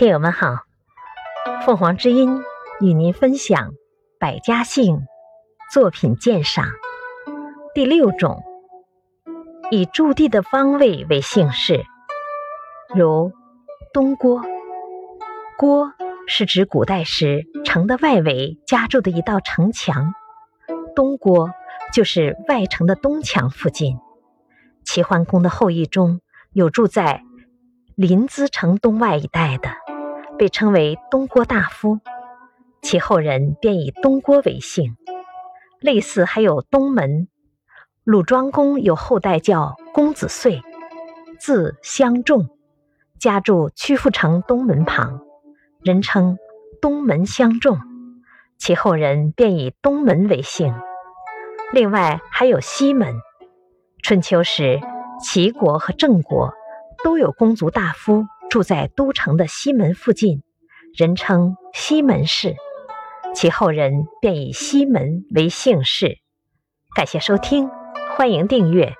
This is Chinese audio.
听友们好，凤凰之音与您分享百家姓作品鉴赏第六种，以驻地的方位为姓氏，如东郭。郭是指古代时城的外围加筑的一道城墙，东郭就是外城的东墙附近。齐桓公的后裔中有住在临淄城东外一带的。被称为东郭大夫，其后人便以东郭为姓。类似还有东门，鲁庄公有后代叫公子遂，字相仲，家住曲阜城东门旁，人称东门相仲，其后人便以东门为姓。另外还有西门，春秋时齐国和郑国都有公族大夫。住在都城的西门附近，人称西门氏，其后人便以西门为姓氏。感谢收听，欢迎订阅。